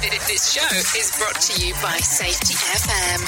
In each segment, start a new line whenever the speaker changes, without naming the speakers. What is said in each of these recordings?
This show is brought to you by Safety FM.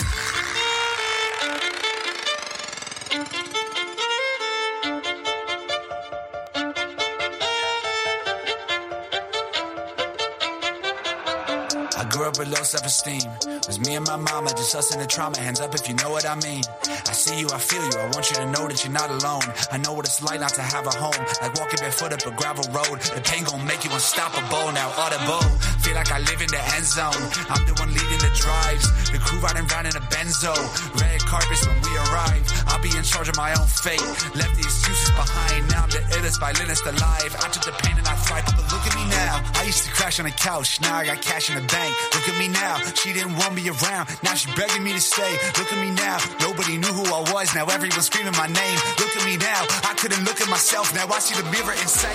I grew up with low self-esteem. Was me and my mama, just us in the trauma. Hands up if you know what I mean. I see you, I feel you. I want you to know that you're not alone. I know what it's like not to have a home. Like walking barefoot up a gravel road. The pain gon' make you unstoppable. Now audible. Feel like I live in the end zone. I'm the one leading the drives. The crew riding round in a benzo. Red carpets when we arrive. I'll be in charge of my own fate. Left the excuses behind. Now I'm the illest violinist alive. I took the pain and I thrive. But look at me now. I used to crash on the couch. Now I got cash in the bank. Look at me now. She didn't want me around. Now she begging me to stay. Look at me now. Nobody knew who I was. Now everyone's screaming my name. Look at me now. I couldn't look at myself. Now I see the mirror and say.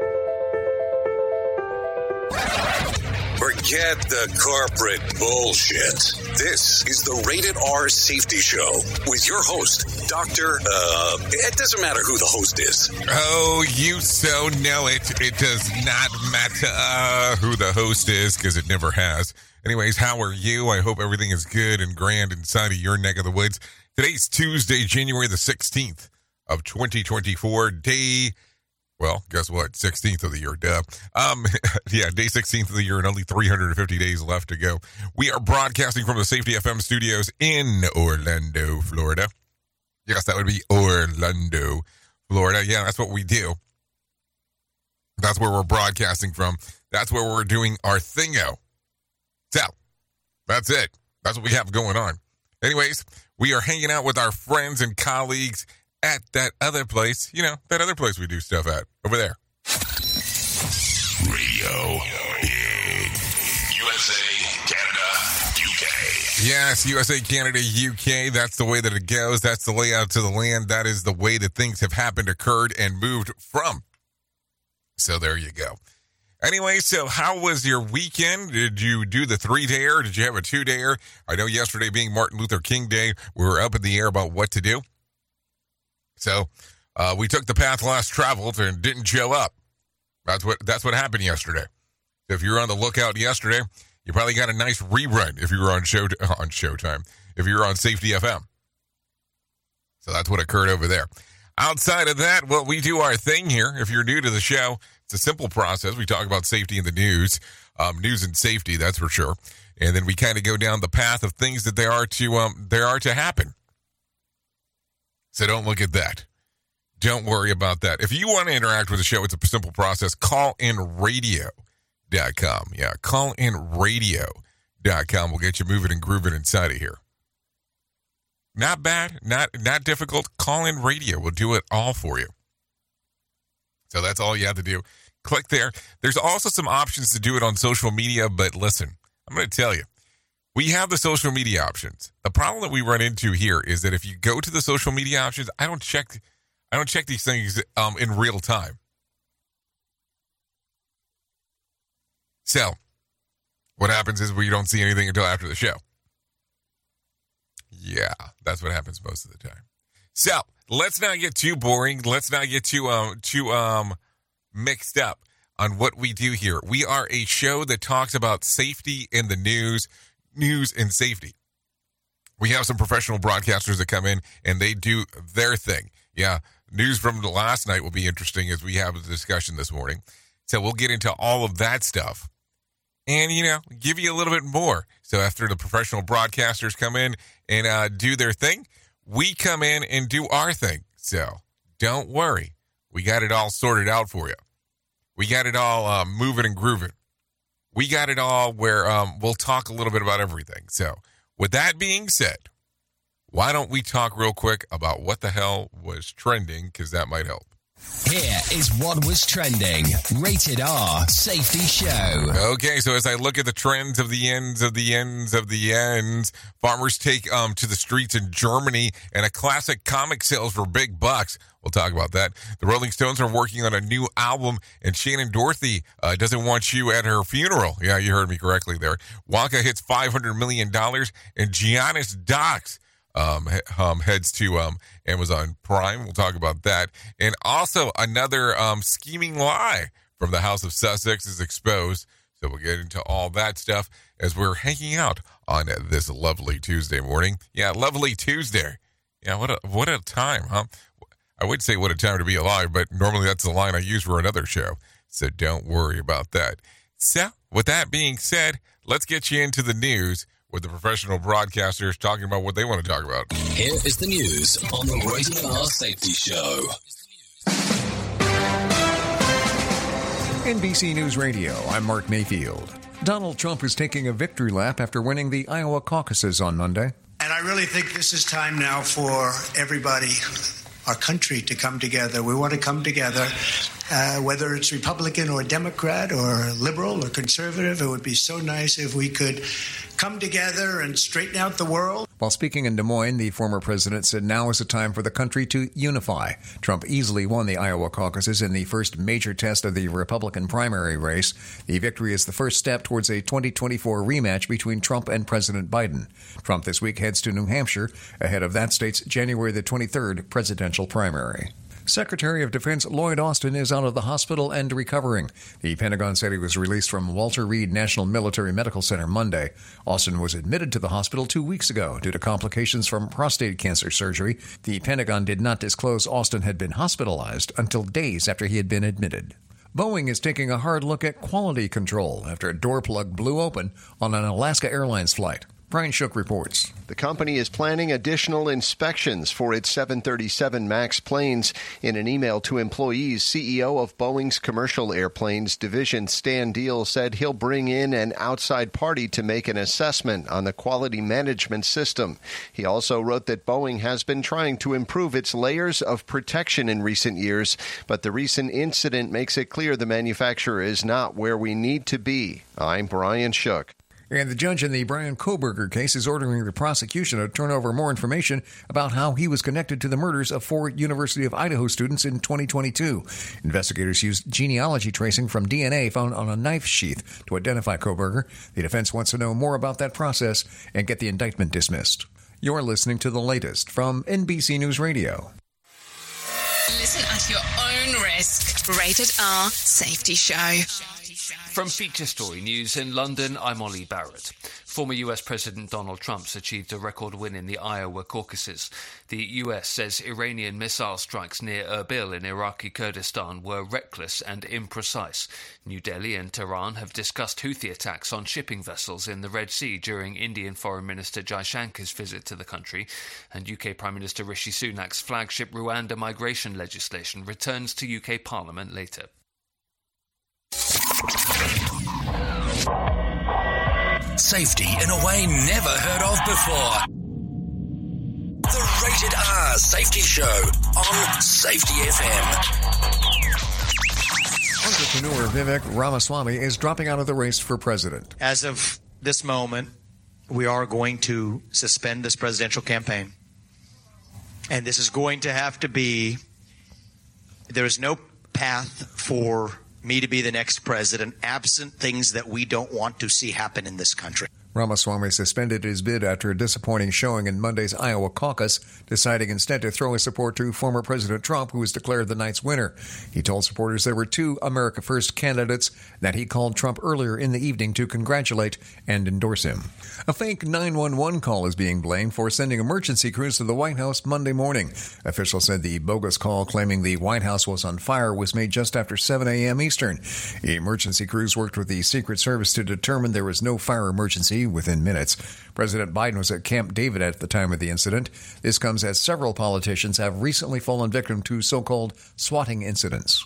Forget the corporate bullshit. This is the Rated R Safety Show with your host, Dr. Uh, it doesn't matter who the host is.
Oh, you so know it. It does not matter uh, who the host is because it never has. Anyways, how are you? I hope everything is good and grand inside of your neck of the woods. Today's Tuesday, January the 16th of 2024. Day, well, guess what? 16th of the year, duh. Um, yeah, day 16th of the year and only 350 days left to go. We are broadcasting from the Safety FM studios in Orlando, Florida. Yes, that would be Orlando, Florida. Yeah, that's what we do. That's where we're broadcasting from. That's where we're doing our thingo. So, that's it. That's what we have going on. Anyways, we are hanging out with our friends and colleagues at that other place. You know, that other place we do stuff at over there.
Radio in USA, Canada, UK.
Yes, USA, Canada, UK. That's the way that it goes. That's the layout to the land. That is the way that things have happened, occurred, and moved from. So there you go. Anyway, so how was your weekend? Did you do the three dayer? Did you have a two dayer? I know yesterday being Martin Luther King Day, we were up in the air about what to do. So uh, we took the path less traveled and didn't show up. That's what that's what happened yesterday. So if you were on the lookout yesterday, you probably got a nice rerun if you were on show on Showtime. If you were on Safety FM. So that's what occurred over there. Outside of that, well, we do our thing here. If you're new to the show, it's a simple process. We talk about safety in the news, um, news and safety, that's for sure. And then we kind of go down the path of things that there are to um, there are to happen. So don't look at that. Don't worry about that. If you want to interact with the show, it's a simple process. Call in radio.com. Yeah, call in radio.com. We'll get you moving and grooving inside of here. Not bad, not not difficult. Call in radio. We'll do it all for you. So that's all you have to do. Click there. There's also some options to do it on social media, but listen, I'm going to tell you. We have the social media options. The problem that we run into here is that if you go to the social media options, I don't check I don't check these things um, in real time. So, what happens is we don't see anything until after the show. Yeah, that's what happens most of the time. So, let's not get too boring. Let's not get too um too um mixed up on what we do here. We are a show that talks about safety in the news, news and safety. We have some professional broadcasters that come in and they do their thing. Yeah, news from the last night will be interesting as we have a discussion this morning. So we'll get into all of that stuff. and, you know, give you a little bit more. So after the professional broadcasters come in and uh, do their thing, we come in and do our thing. So don't worry. We got it all sorted out for you. We got it all uh, moving and grooving. We got it all where um, we'll talk a little bit about everything. So, with that being said, why don't we talk real quick about what the hell was trending? Because that might help.
Here is what was trending. Rated R Safety Show.
Okay, so as I look at the trends of the ends of the ends of the ends, farmers take um to the streets in Germany and a classic comic sells for big bucks. We'll talk about that. The Rolling Stones are working on a new album, and Shannen Doherty uh, doesn't want you at her funeral. Yeah, you heard me correctly there. Wonka hits $500 million, and Giannis Docs um, um, heads to um, Amazon Prime. We'll talk about that. And also, another um, scheming lie from the House of Sussex is exposed. So we'll get into all that stuff as we're hanging out on this lovely Tuesday morning. Yeah, lovely Tuesday. Yeah, what a what a time, huh? I would say what a time to be alive, but normally that's the line I use for another show. So don't worry about that. So, with that being said, let's get you into the news with the professional broadcasters talking about what they want to talk about.
Here is the news on the Rated R Safety Show.
NBC News Radio, I'm Mark Mayfield. Donald Trump is taking a victory lap after winning the Iowa caucuses on Monday.
And I really think this is time now for everybody, our country, to come together. We want to come together, uh, whether it's Republican or Democrat or liberal or conservative. It would be so nice if we could come together and straighten out the world.
While speaking in Des Moines, the former president said now is the time for the country to unify. Trump easily won the Iowa caucuses in the first major test of the Republican primary race. The victory is the first step towards a 2024 rematch between Trump and President Biden. Trump this week heads to New Hampshire ahead of that state's January the 23rd presidential primary. Secretary of Defense Lloyd Austin is out of the hospital and recovering. The Pentagon said he was released from Walter Reed National Military Medical Center Monday. Austin was admitted to the hospital two weeks ago due to complications from prostate cancer surgery. The Pentagon did not disclose Austin had been hospitalized until days after he had been admitted. Boeing is taking a hard look at quality control after a door plug blew open on an Alaska Airlines flight. Brian Shook reports.
The company is planning additional inspections for its 737 MAX planes. In an email to employees, CEO of Boeing's commercial airplanes division, Stan Deal, said he'll bring in an outside party to make an assessment on the quality management system. He also wrote that Boeing has been trying to improve its layers of protection in recent years, but the recent incident makes it clear the manufacturer is not where we need to be. I'm Brian Shook.
And the judge in the Bryan Kohberger case is ordering the prosecution to turn over more information about how he was connected to the murders of four University of Idaho students in 2022. Investigators used genealogy tracing from DNA found on a knife sheath to identify Kohberger. The defense wants to know more about that process and get the indictment dismissed. You're listening to the latest from NBC News Radio.
Listen at your own risk. Rated R Safety Show.
From Feature Story News in London, I'm Ollie Barrett. Former US President Donald Trump's achieved a record win in the Iowa caucuses. The US says Iranian missile strikes near Erbil in Iraqi Kurdistan were reckless and imprecise. New Delhi and Tehran have discussed Houthi attacks on shipping vessels in the Red Sea during Indian Foreign Minister Jaishankar's visit to the country. And UK Prime Minister Rishi Sunak's flagship Rwanda migration legislation returns to UK Parliament later.
Safety in a way never heard of before. The Rated R Safety Show on Safety FM.
Entrepreneur Vivek Ramaswamy is dropping out of the race for president.
As of this moment, we are going to suspend this presidential campaign. And this is going to have to be, there is no path for me to be the next president absent things that we don't want to see happen in this country.
Ramaswamy suspended his bid after a disappointing showing in Monday's Iowa caucus, deciding instead to throw his support to former President Trump, who was declared the night's winner. He told supporters there were two America First candidates that he called Trump earlier in the evening to congratulate and endorse him. A fake 911 call is being blamed for sending emergency crews to the White House Monday morning. Officials said the bogus call claiming the White House was on fire was made just after 7 a.m. Eastern. Emergency crews worked with the Secret Service to determine there was no fire emergency within minutes. President Biden was at Camp David at the time of the incident. This comes as several politicians have recently fallen victim to so called swatting incidents.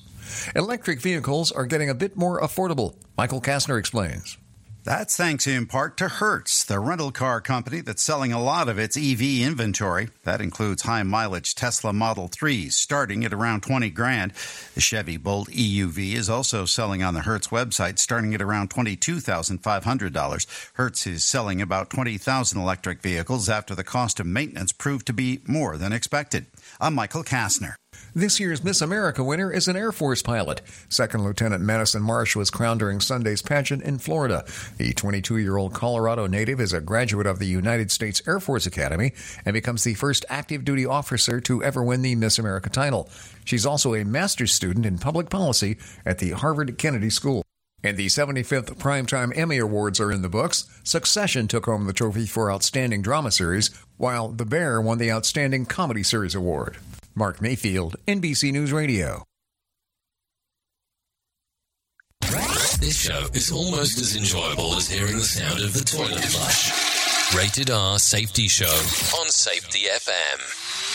Electric vehicles are getting a bit more affordable. Michael Kastner explains.
That's thanks in part to Hertz, the rental car company that's selling a lot of its EV inventory. That includes high mileage Tesla Model 3s starting at around 20 grand. The Chevy Bolt EUV is also selling on the Hertz website starting at around $22,500. Hertz is selling about 20,000 electric vehicles after the cost of maintenance proved to be more than expected. I'm Michael Kastner.
This year's Miss America winner is an Air Force pilot. Second Lieutenant Madison Marsh was crowned during Sunday's pageant in Florida. The 22 year old Colorado native is a graduate of the United States Air Force Academy and becomes the first active duty officer to ever win the Miss America title. She's also a master's student in public policy at the Harvard Kennedy School. And the 75th Primetime Emmy Awards are in the books. Succession took home the trophy for Outstanding Drama Series, while The Bear won the Outstanding Comedy Series Award. Mark Mayfield, NBC News Radio.
This show is almost as enjoyable as hearing the sound of the toilet flush. Rated R Safety Show on Safety FM.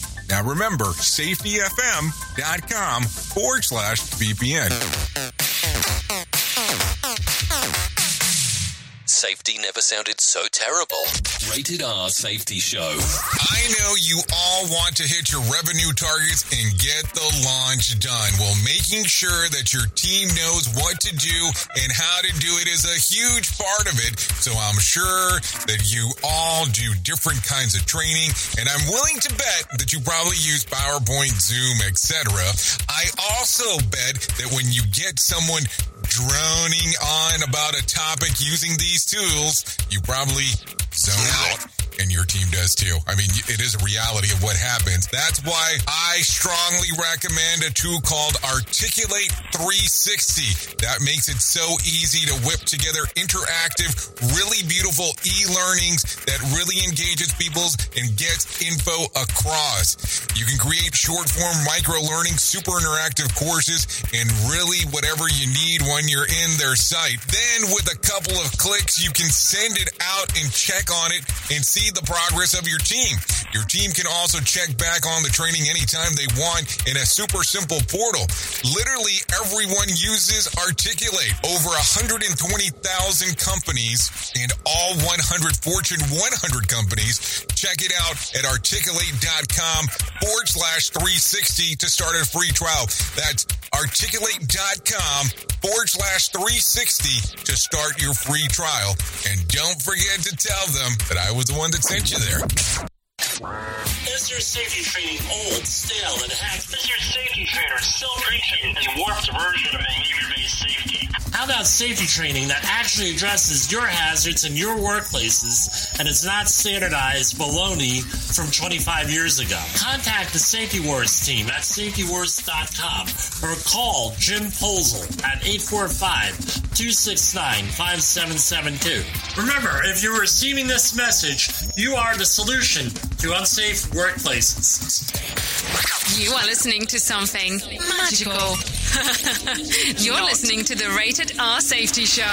Now remember, safetyfm.com forward slash VPN.
Safety never sounded so terrible. Rated R Safety Show.
I know you all want to hit your revenue targets and get the launch done. Well, making sure that your team knows what to do and how to do it is a huge part of it. So I'm sure that you all do different kinds of training, and I'm willing to bet that you probably use PowerPoint, Zoom, etc. I also bet that when you get someone droning on about a topic using these tools, you probably zone out. And your team does too. I mean, it is a reality of what happens. That's why I strongly recommend a tool called Articulate 360. That makes it so easy to whip together interactive, really beautiful e-learnings that really engages people's and gets info across. You can create short form micro learning, super interactive courses, and really whatever you need when you're in their site. Then with a couple of clicks, you can send it out and check on it and see the progress of your team. Your team can also check back on the training anytime they want in a super simple portal. Literally everyone uses Articulate. Over 120,000 companies and all 100 Fortune 100 companies. Check it out at articulate.com forward slash 360 to start a free trial. That's articulate.com forward slash 360 to start your free trial. And don't forget to tell them that I was the one that sent you there.
Is your safety training old, stale, and hacked? Is your safety trainer still preaching a warped version of behavior-based safety? How about safety training that actually addresses your hazards in your workplaces and is not standardized baloney from 25 years ago? Contact the Safety Wars team at safetywars.com or call Jim Posel at 845-269-5772. Remember, if you're receiving this message, you are the solution to unsafe workplaces.
You are listening to something magical. You're listening to the Rated R Safety Show.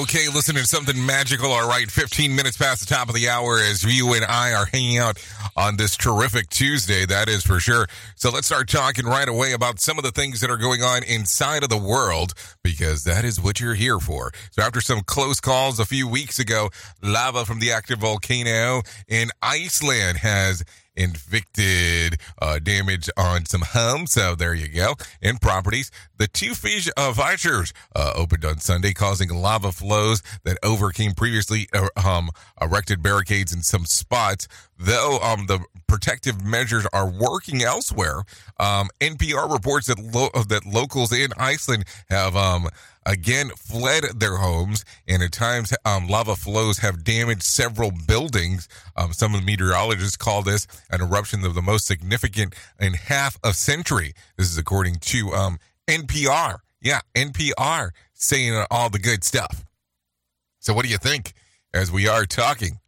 Okay, listening to something magical. All right, 15 minutes past the top of the hour as you and I are hanging out on this terrific Tuesday, that is for sure. So let's start talking right away about some of the things that are going on inside of the world because that is what you're here for. So after some close calls a few weeks ago, lava from the active volcano in Iceland has inflicted uh, damage on some homes. So there you go. And properties. The two fish uh, fissures uh, opened on Sunday, causing lava flows that overcame previously uh, um, erected barricades in some spots. Though um, the protective measures are working elsewhere, um, NPR reports that lo- that locals in Iceland have um, again fled their homes, and at times um, lava flows have damaged several buildings. Um, some of the meteorologists call this an eruption of the most significant in half a century. This is according to um, NPR. Yeah, NPR saying all the good stuff. So, what do you think as we are talking?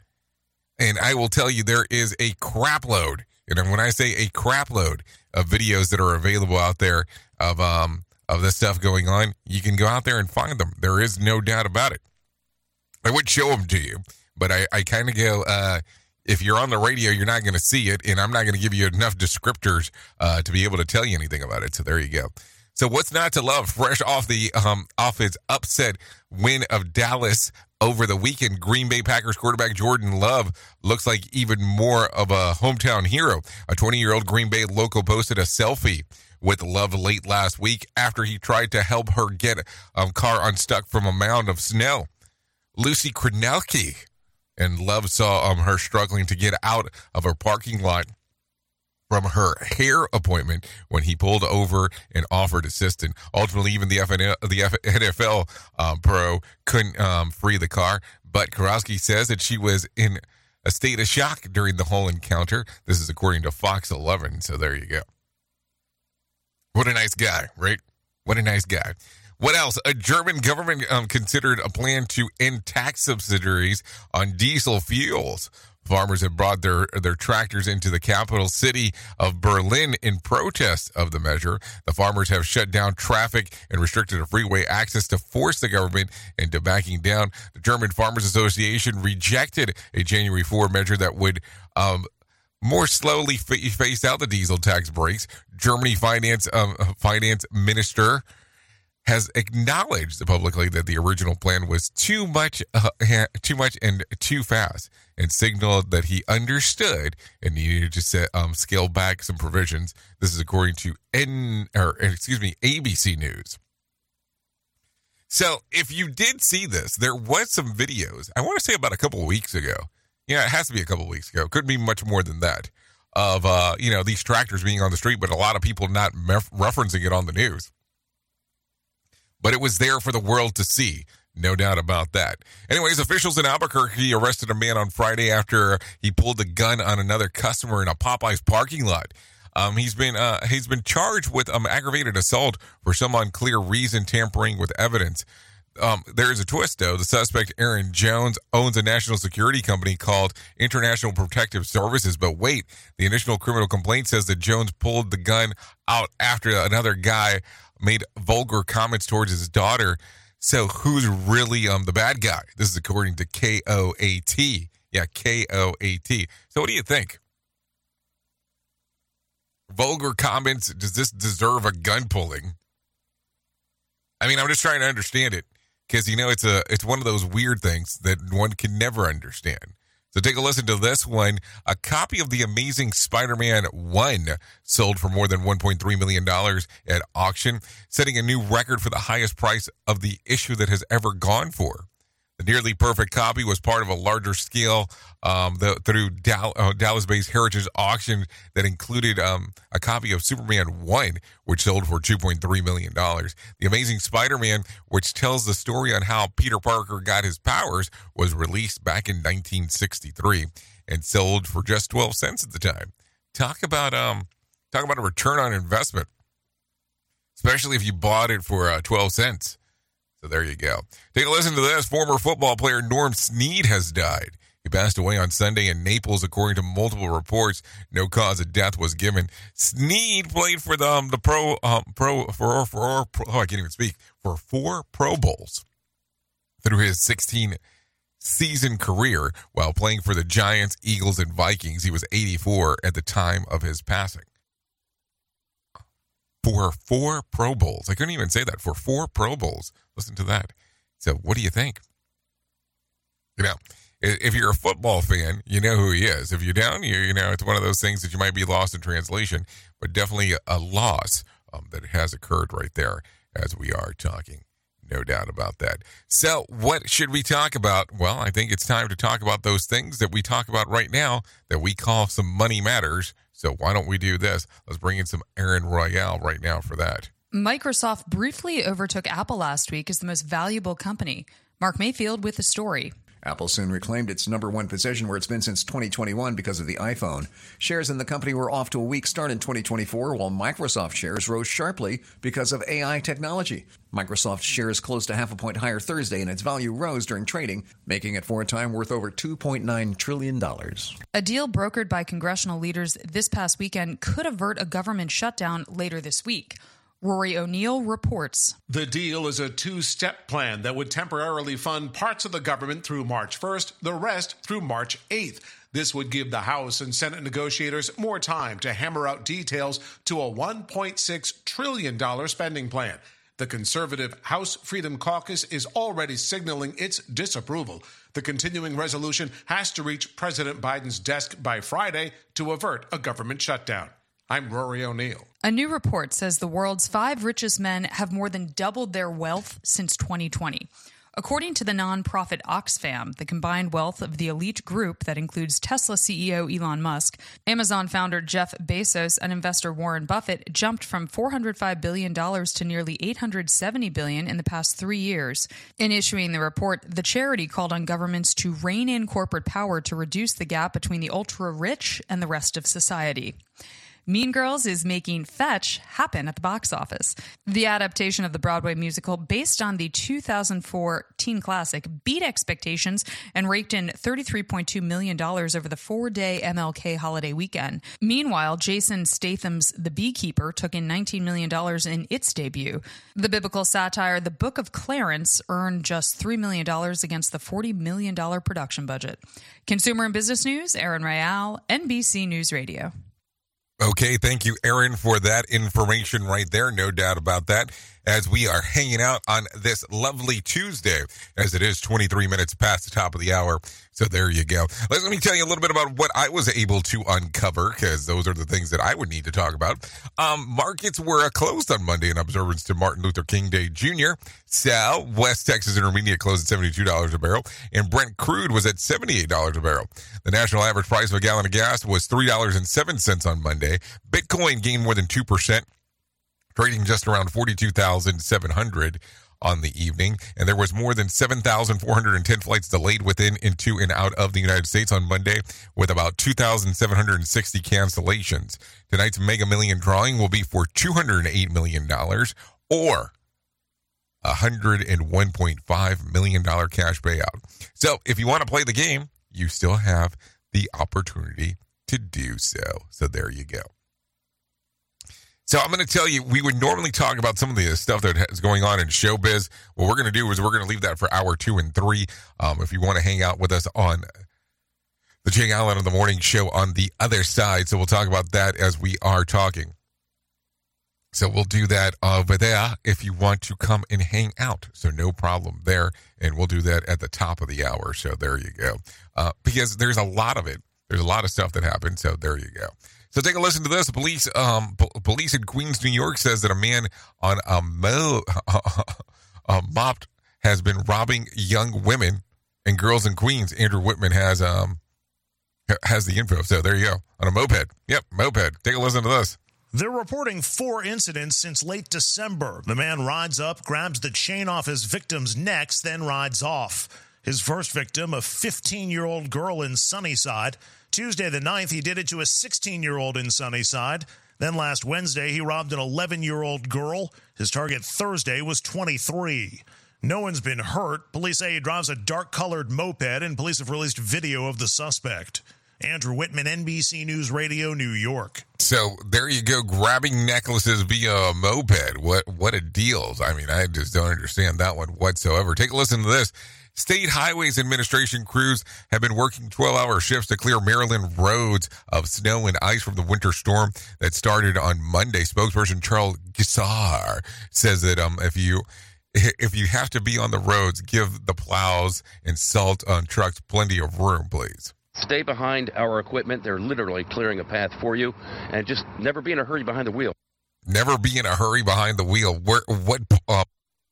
And I will tell you, there is a crap load. And when I say a crap load of videos that are available out there of um of this stuff going on, you can go out there and find them. There is no doubt about it. I would show them to you, but I, I kind of go, uh, if you're on the radio, you're not going to see it, and I'm not going to give you enough descriptors uh, to be able to tell you anything about it. So there you go. So what's not to love? Fresh off the um, off its upset win of Dallas over the weekend, Green Bay Packers quarterback Jordan Love looks like even more of a hometown hero. A 20 year old Green Bay local posted a selfie with Love late last week after he tried to help her get a car unstuck from a mound of snow. Lucy Krenelke and Love saw um, her struggling to get out of her parking lot from her hair appointment when he pulled over and offered assistance. Ultimately, even the, the NFL um, pro couldn't um, free the car, but Karowski says that she was in a state of shock during the whole encounter. This is according to Fox 11, so there you go. What a nice guy, right? What a nice guy. What else? A German government um, considered a plan to end tax subsidies on diesel fuels. Farmers have brought their their tractors into the capital city of Berlin in protest of the measure. The farmers have shut down traffic and restricted a freeway access to force the government into backing down. The German Farmers Association rejected a January 4 measure that would um, more slowly phase out the diesel tax breaks. Germany finance um, finance minister has acknowledged publicly that the original plan was too much, uh, too much, and too fast, and signaled that he understood and needed to set, um, scale back some provisions. This is according to N or excuse me ABC News. So, if you did see this, there was some videos. I want to say about a couple of weeks ago. Yeah, it has to be a couple weeks ago. Couldn't be much more than that. Of uh, you know these tractors being on the street, but a lot of people not mef- referencing it on the news but it was there for the world to see. No doubt about that. Anyways, officials in Albuquerque arrested a man on Friday after he pulled a gun on another customer in a Popeyes parking lot. Um, he's been uh, he's been charged with um, aggravated assault for some unclear reason, tampering with evidence. Um, there is a twist, though. The suspect, Aaron Jones, owns a national security company called International Protective Services. But wait, the initial criminal complaint says that Jones pulled the gun out after another guy made vulgar comments towards his daughter. So who's really um the bad guy? This is according to K O A T. Yeah, K O A T. So what do you think? Vulgar comments. Does this deserve a gun pulling? I mean, I'm just trying to understand it because you know it's a it's one of those weird things that one can never understand. So take a listen to this one. A copy of the Amazing Spider-Man 1 sold for more than 1.3 million dollars at auction, setting a new record for the highest price of the issue that has ever gone for. The nearly perfect copy was part of a larger scale um, the, through Dal- uh, Dallas-based Heritage auction that included um, a copy of Superman 1, which sold for $2.3 million. The Amazing Spider-Man, which tells the story on how Peter Parker got his powers, was released back in 1963 and sold for just 12 cents at the time. Talk about um, talk about a return on investment, especially if you bought it for uh, 12 cents. So there you go. Take a listen to this. Former football player Norm Snead has died. He passed away on Sunday in Naples, according to multiple reports. No cause of death was given. Snead played for the um, the pro um, pro for for, for oh I can't even speak for four Pro Bowls through his 16 season career while playing for the Giants, Eagles, and Vikings. He was 84 at the time of his passing for four Pro Bowls. I couldn't even say that. For four Pro Bowls. Listen to that. So, what do you think? You know, if you're a football fan, you know who he is. If you're down, you you know it's one of those things that you might be lost in translation, but definitely a loss um, that has occurred right there as we are talking. No doubt about that. So, what should we talk about? Well, I think it's time to talk about those things that we talk about right now that we call some money matters. So, why don't we do this? Let's bring in some Aaron Royale right now for that.
Microsoft briefly overtook Apple last week as the most valuable company. Mark Mayfield with the story.
Apple soon reclaimed its number one position where it's been since 2021 because of the iPhone. Shares in the company were off to a weak start in 2024, while Microsoft shares rose sharply because of AI technology. Microsoft shares closed a half a point higher Thursday, and its value rose during trading, making it for a time worth over $2.9 trillion.
A deal brokered by congressional leaders this past weekend could avert a government shutdown later this week. Rory O'Neill reports.
The deal is a two step plan that would temporarily fund parts of the government through March 1st, the rest through March 8th. This would give the House and Senate negotiators more time to hammer out details to a $1.6 trillion spending plan. The conservative House Freedom Caucus is already signaling its disapproval. The continuing resolution has to reach President Biden's desk by Friday to avert a government shutdown. I'm Rory O'Neill.
A new report says the world's five richest men have more than doubled their wealth since 2020. According to the nonprofit Oxfam, the combined wealth of the elite group that includes Tesla CEO Elon Musk, Amazon founder Jeff Bezos, and investor Warren Buffett jumped from $405 billion to nearly 870 billion in the past three years. In issuing the report, the charity called on governments to rein in corporate power to reduce the gap between the ultra rich and the rest of society. Mean Girls is making Fetch happen at the box office. The adaptation of the Broadway musical, based on the 2004 teen classic, beat expectations and raked in $33.2 million over the four day MLK holiday weekend. Meanwhile, Jason Statham's The Beekeeper took in $19 million in its debut. The biblical satire, The Book of Clarence, earned just $3 million against the $40 million production budget. Consumer and business news, Aaron Rayal, NBC News Radio.
Okay, thank you, Aaron, for that information right there. No doubt about that. As we are hanging out on this lovely Tuesday, as it is 23 minutes past the top of the hour. So there you go. Let me tell you a little bit about what I was able to uncover, because those are the things that I would need to talk about. Um, markets were closed on Monday in observance to Martin Luther King Day Jr. So West Texas Intermediate closed at $72 a barrel, and Brent crude was at $78 a barrel. The national average price of a gallon of gas was $3.07 on Monday. Bitcoin gained more than 2% trading just around 42,700 on the evening. And there was more than 7,410 flights delayed within, into, and out of the United States on Monday, with about 2,760 cancellations. Tonight's Mega Million drawing will be for $208 million or $101.5 million cash payout. So if you want to play the game, you still have the opportunity to do so. So there you go. So I'm going to tell you, we would normally talk about some of the stuff that is going on in showbiz. What we're going to do is we're going to leave that for hour two and three. Um, if you want to hang out with us on the Jay Allen of the Morning Show on the other side, so we'll talk about that as we are talking. So we'll do that over there if you want to come and hang out. So no problem there. And we'll do that at the top of the hour. So there you go. Uh, because there's a lot of it. There's a lot of stuff that happened. So there you go. So take a listen to this. Police, um, police in Queens, New York, says that a man on a mo, a has been robbing young women and girls in Queens. Andrew Whitman has um has the info. So there you go on a moped. Yep, moped. Take a listen to this.
They're reporting four incidents since late December. The man rides up, grabs the chain off his victim's necks, then rides off. His first victim, a 15 year old girl in Sunnyside. Tuesday the 9th, he did it to a 16 year old in Sunnyside. Then last Wednesday, he robbed an 11 year old girl. His target Thursday was 23. No one's been hurt. Police say he drives a dark colored moped, and police have released video of the suspect. Andrew Whitman, NBC News Radio, New York.
So there you go, grabbing necklaces via a moped. What what a deal! I mean, I just don't understand that one whatsoever. Take a listen to this. State Highways Administration crews have been working 12 hour shifts to clear Maryland roads of snow and ice from the winter storm that started on Monday. Spokesperson Charles Gischlar says that um, if you if you have to be on the roads, give the plows and salt on trucks plenty of room, please.
Stay behind our equipment. They're literally clearing a path for you, and just never be in a hurry behind the wheel.
Never be in a hurry behind the wheel. Where what uh,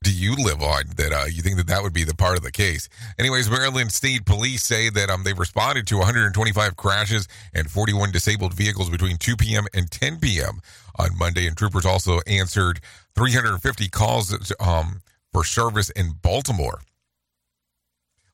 do you live on that uh, you think that that would be the part of the case? Anyways, Maryland State Police say that um they responded to 125 crashes and 41 disabled vehicles between 2 p.m. and 10 p.m. on Monday, and troopers also answered 350 calls um for service in Baltimore.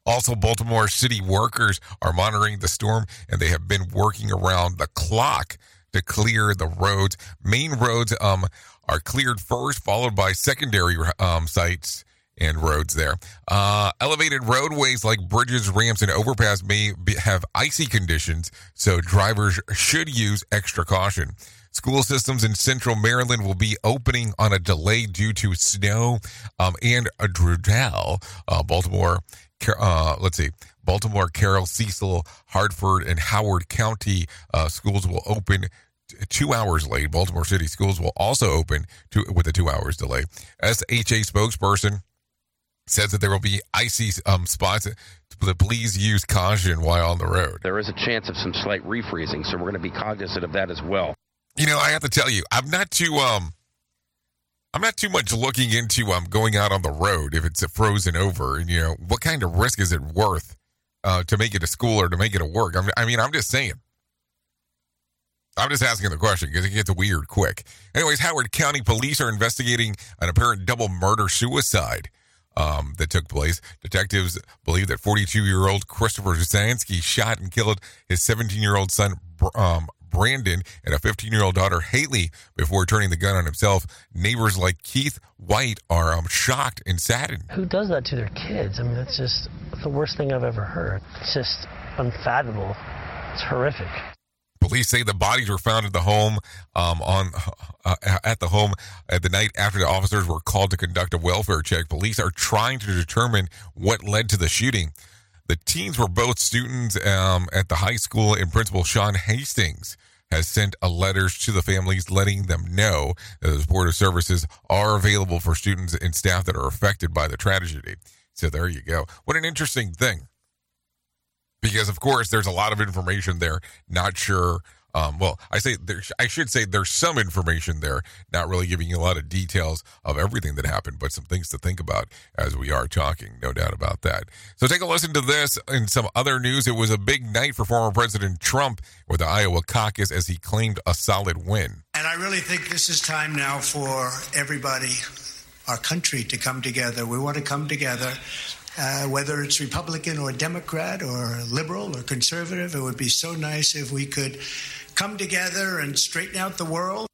Also, Baltimore city workers are monitoring the storm and they have been working around the clock to clear the roads. Main roads um, are cleared first, followed by secondary um, sites and roads there. Uh, elevated roadways like bridges, ramps, and overpass may be, have icy conditions, so drivers should use extra caution. School systems in central Maryland will be opening on a delay due to snow um, and a drizzle. Uh, Baltimore uh, let's see, Baltimore, Carroll, Cecil, Harford, and Howard County uh, schools will open two hours late. Baltimore City schools will also open to, with a two hours delay. SHA spokesperson says that there will be icy um, spots. Please use caution while on the road.
There is a chance of some slight refreezing, so we're going to be cognizant of that as well.
You know, I have to tell you, I'm not too um I'm not too much looking into um going out on the road if it's frozen over, and you know what kind of risk is it worth uh, to make it to school or to make it to work? I mean, I'm just saying. I'm just asking the question because it gets weird quick. Anyways, Howard County Police are investigating an apparent double murder suicide um, that took place. Detectives believe that 42 year old Christopher Zansky shot and killed his 17 year old son um, Brandon and a 15 year old daughter, Haley, before turning the gun on himself. Neighbors like Keith White are um, shocked and saddened.
Who does that to their kids? I mean, that's just the worst thing I've ever heard. It's just unfathomable. It's horrific.
Police say the bodies were found at the home um, on uh, at the home at the night after the officers were called to conduct a welfare check. Police are trying to determine what led to the shooting. The teens were both students um, at the high school, and Principal Sean Hastings has sent a letters to the families letting them know that the supportive services are available for students and staff that are affected by the tragedy. So there you go. What an interesting thing. Because of course there's a lot of information there. Not sure um, well, I say there, I should say there's some information there, not really giving you a lot of details of everything that happened, but some things to think about as we are talking, no doubt about that. So take a listen to this and some other news. It was a big night for former President Trump with the Iowa caucus as he claimed a solid win.
And I really think this is time now for everybody, our country, to come together. We want to come together uh, whether it's Republican or Democrat or liberal or conservative. It would be so nice if we could come together and straighten out the world.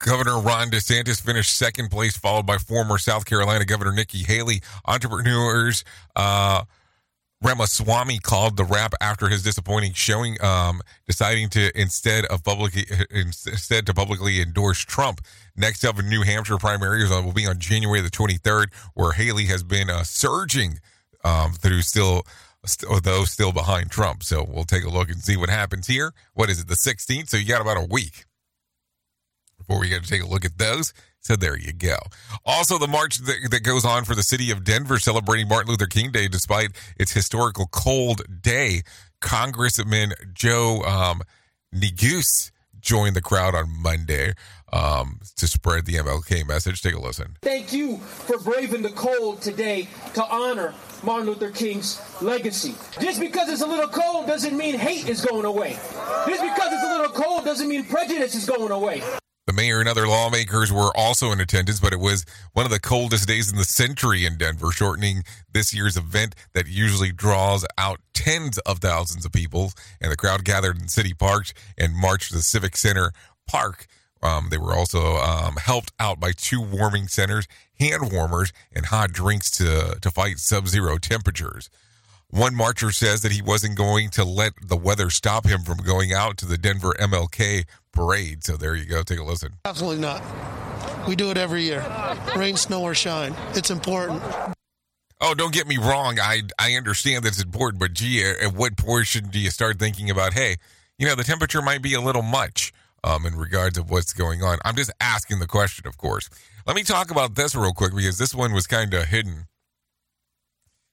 Governor Ron DeSantis finished second place, followed by former South Carolina Governor Nikki Haley. Entrepreneurs uh, Ramaswamy called the rap after his disappointing showing, um, deciding to instead of publicly instead to publicly endorse Trump. Next up, in New Hampshire primaries will be on January the 23rd, where Haley has been uh, surging um, through still, although still behind Trump. So we'll take a look and see what happens here. What is it, the 16th? So you got about a week before we got to take a look at those. So there you go. Also, the march that, that, goes on for the city of Denver celebrating Martin Luther King Day despite its historical cold day. Congressman Joe um, Neguse joined the crowd on Monday um, to spread the MLK message. Take a listen.
Thank you for braving the cold today to honor Martin Luther King's legacy. Just because it's a little cold doesn't mean hate is going away. Just because it's a little cold doesn't mean prejudice is going away.
The mayor and other lawmakers were also in attendance, but it was one of the coldest days in the century in Denver, shortening this year's event that usually draws out tens of thousands of people. And the crowd gathered in city parks and marched to the Civic Center Park. Um, they were also um, helped out by two warming centers, hand warmers, and hot drinks to, to fight sub zero temperatures. One marcher says that he wasn't going to let the weather stop him from going out to the Denver MLK parade. So there you go. Take a listen.
Absolutely not. We do it every year, rain, snow, or shine. It's important.
Oh, don't get me wrong. I I understand that it's important, but gee, at what portion do you start thinking about? Hey, you know, the temperature might be a little much um, in regards of what's going on. I'm just asking the question, of course. Let me talk about this real quick because this one was kind of hidden.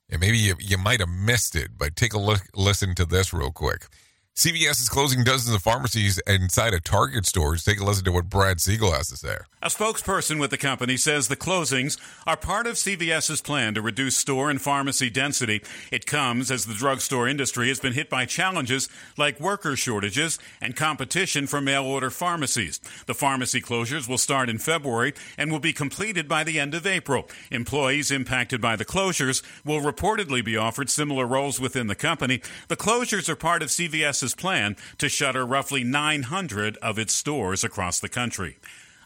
And maybe you, you might have missed it, but take a look, listen to this real quick. CVS is closing dozens of pharmacies inside of Target stores. Take a listen to what Brad Siegel has to say.
A spokesperson with the company says the closings are part of CVS's plan to reduce store and pharmacy density. It comes as the drugstore industry has been hit by challenges like worker shortages and competition from mail order pharmacies. The pharmacy closures will start in February and will be completed by the end of April. Employees impacted by the closures will reportedly be offered similar roles within the company. The closures are part of CVS plan to shutter roughly 900 of its stores across the country.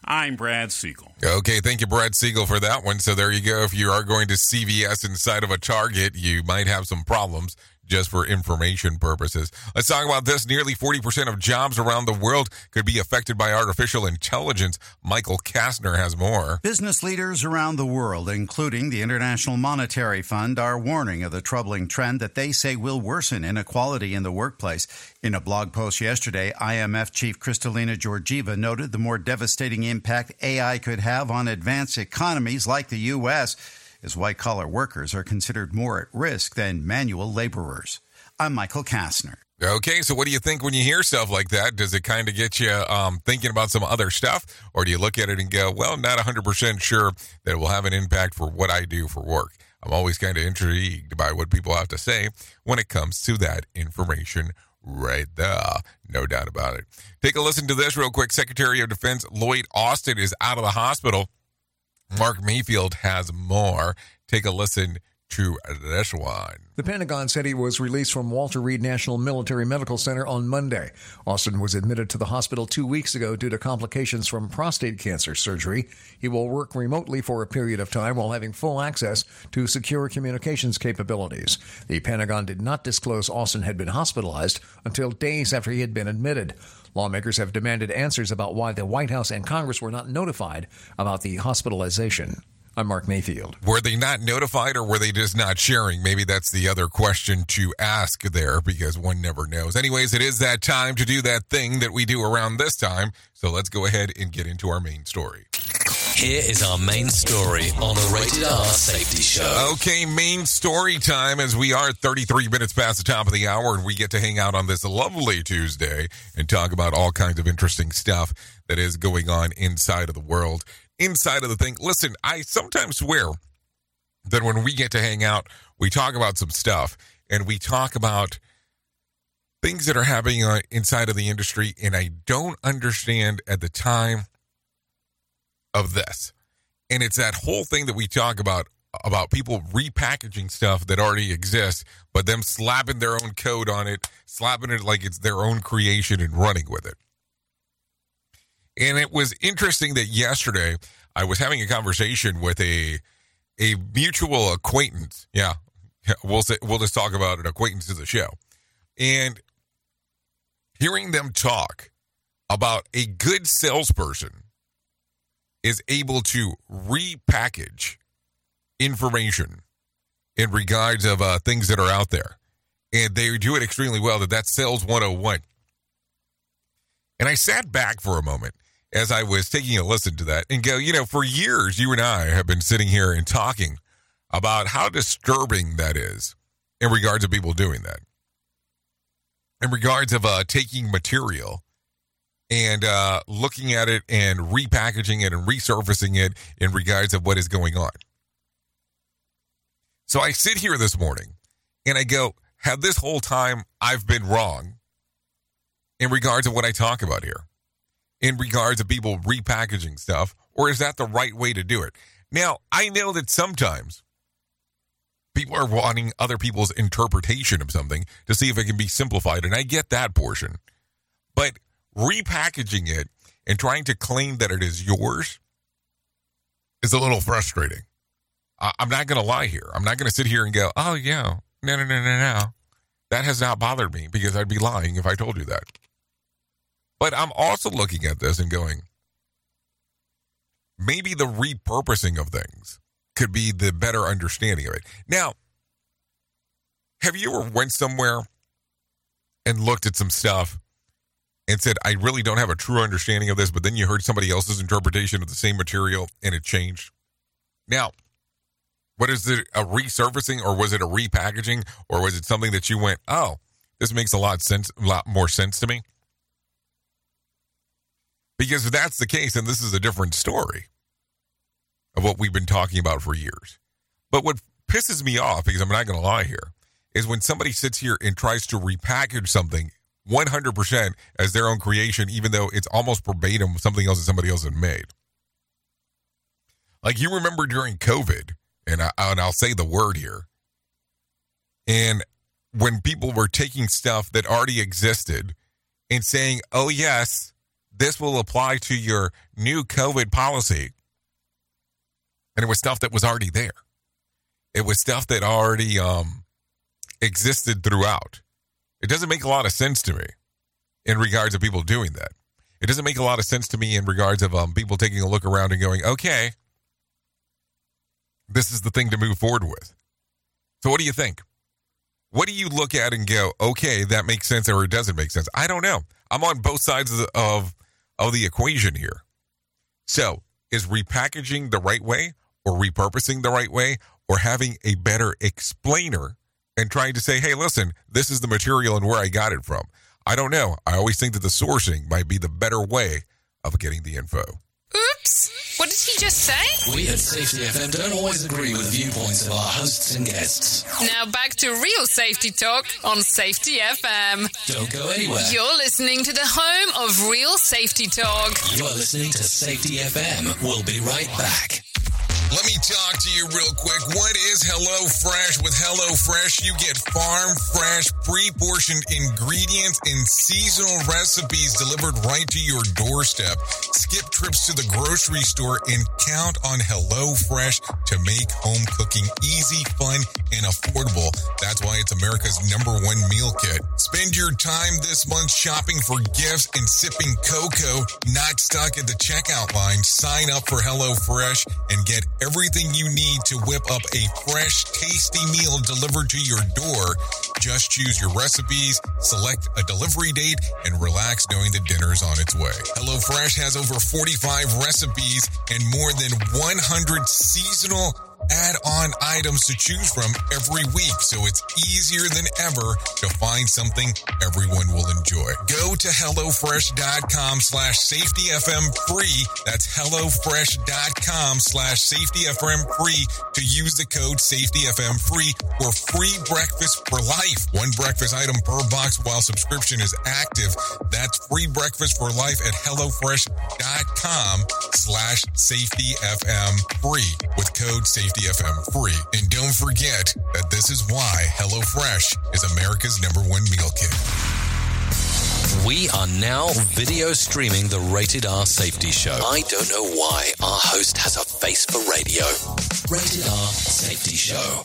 I'm Brad Siegel.
Okay, thank you, Brad Siegel, for that one. So there you go. If you are going to CVS inside of a Target, you might have some problems just for information purposes. Let's talk about this. Nearly 40% of jobs around the world could be affected by artificial intelligence. Michael Kastner has more.
Business leaders around the world, including the International Monetary Fund, are warning of the troubling trend that they say will worsen inequality in the workplace. In a blog post yesterday, IMF Chief Kristalina Georgieva noted the more devastating impact AI could have on advanced economies like the U.S as white collar workers are considered more at risk than manual laborers. I'm Michael Kastner.
Okay, so what do you think when you hear stuff like that? Does it kind of get you um, thinking about some other stuff? Or do you look at it and go, well, not 100% sure that it will have an impact for what I do for work? I'm always kind of intrigued by what people have to say when it comes to that information right there. No doubt about it. Take a listen to this real quick. Secretary of Defense Lloyd Austin is out of the hospital Mark Mayfield has more. Take a listen to this one.
The Pentagon said he was released from Walter Reed National Military Medical Center on Monday. Austin was admitted to the hospital two weeks ago due to complications from prostate cancer surgery. He will work remotely for a period of time while having full access to secure communications capabilities. The Pentagon did not disclose Austin had been hospitalized until days after he had been admitted. Lawmakers have demanded answers about why the White House and Congress were not notified about the hospitalization. I'm Mark Mayfield.
Were they not notified or were they just not sharing? Maybe that's the other question to ask there because one never knows. Anyways, it is that time to do that thing that we do around this time. So let's go ahead and get into our main story.
Here is our main story on the Rated R Safety Show.
Okay, main story time as we are 33 minutes past the top of the hour and we get to hang out on this lovely Tuesday and talk about all kinds of interesting stuff that is going on inside of the world inside of the thing. Listen, I sometimes swear that when we get to hang out, we talk about some stuff and we talk about things that are happening uh, inside of the industry, and I don't understand at the time of this. And it's that whole thing that we talk about about people repackaging stuff that already exists, but them slapping their own code on it, slapping it like it's their own creation and running with it. And it was interesting that yesterday I was having a conversation with a a mutual acquaintance. Yeah, we'll say, we'll just talk about an acquaintance of the show, and hearing them talk about a good salesperson is able to repackage information in regards of uh, things that are out there, and they do it extremely well. That that's sales 101. And I sat back for a moment as I was taking a listen to that and go, you know, for years, you and I have been sitting here and talking about how disturbing that is in regards to people doing that. In regards of uh, taking material and uh, looking at it and repackaging it and resurfacing it in regards of what is going on. So I sit here this morning and I go, have this whole time I've been wrong in regards of what I talk about here, in regards of people repackaging stuff, or is that the right way to do it? Now, I know that sometimes people are wanting other people's interpretation of something to see if it can be simplified, and I get that portion. But repackaging it and trying to claim that it is yours is a little frustrating. I- I'm not going to lie here. I'm not going to sit here and go, oh, yeah, no, no, no, no, no. That has not bothered me because I'd be lying if I told you that. But I'm also looking at this and going, maybe the repurposing of things could be the better understanding of it. Now, have you ever went somewhere and looked at some stuff and said, I really don't have a true understanding of this, but then you heard somebody else's interpretation of the same material and it changed? Now, what is it, a resurfacing or was it a repackaging or was it something that you went, oh, this makes a lot sense, a lot more sense to me? Because if that's the case, and this is a different story of what we've been talking about for years. But what pisses me off, because I'm not going to lie here, is when somebody sits here and tries to repackage something 100% as their own creation, even though it's almost verbatim something else that somebody else had made. Like you remember during COVID, and, I, and I'll say the word here, and when people were taking stuff that already existed and saying, oh, yes, this will apply to your new COVID policy. And it was stuff that was already there. It was stuff that already um, existed throughout. It doesn't make a lot of sense to me in regards of people doing that. It doesn't make a lot of sense to me in regards of um, people taking a look around and going, okay, this is the thing to move forward with. So, what do you think? What do you look at and go, okay, that makes sense or it doesn't make sense? I don't know. I'm on both sides of the, of, of the equation here. So, is repackaging the right way or repurposing the right way or having a better explainer and trying to say, hey, listen, this is the material and where I got it from? I don't know. I always think that the sourcing might be the better way of getting the info.
Oops! What did he just say?
We at Safety FM don't always agree with viewpoints of our hosts and guests.
Now back to real safety talk on Safety FM.
Don't go anywhere.
You're listening to the home of real safety talk.
You are listening to Safety FM. We'll be right back.
Let me talk to you real quick. What is Hello Fresh? With Hello Fresh, you get farm fresh, pre-portioned ingredients and seasonal recipes delivered right to your doorstep. Skip trips to the grocery store and count on Hello Fresh to make home cooking easy, fun, and affordable. That's why it's America's number one meal kit. Spend your time this month shopping for gifts and sipping cocoa, not stuck at the checkout line. Sign up for Hello Fresh and get everything you need to whip up a fresh, tasty meal delivered to your door. Just choose your recipes, select a delivery date, and relax knowing the dinner's on its way. HelloFresh has over 45 recipes and more than 100 seasonal add-on items to choose from every week, so it's easier than ever to find something everyone will enjoy. Go to HelloFresh.com slash SafetyFM free. That's HelloFresh.com slash SafetyFM free to use the code SafetyFM free for free breakfast for life. One breakfast item per box while subscription is active. That's free breakfast for life at HelloFresh.com slash SafetyFM free with code SafetyFM free. And don't forget that this is why HelloFresh is America's number one meal kit.
We are now video streaming the Rated R Safety Show. I don't know why our host has a face for radio. Rated R Safety Show.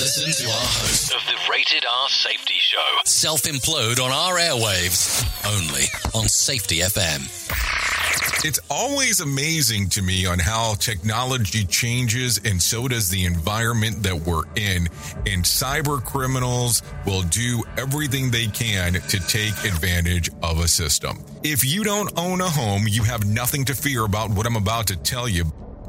Listen to our host of the Rated R Safety Show. Self implode on our airwaves only on Safety FM.
It's always amazing to me on how technology changes and so does the environment that we're in. And cyber criminals will do everything they can to take advantage of a system. If you don't own a home, you have nothing to fear about what I'm about to tell you.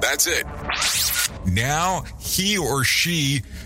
That's it. Now he or she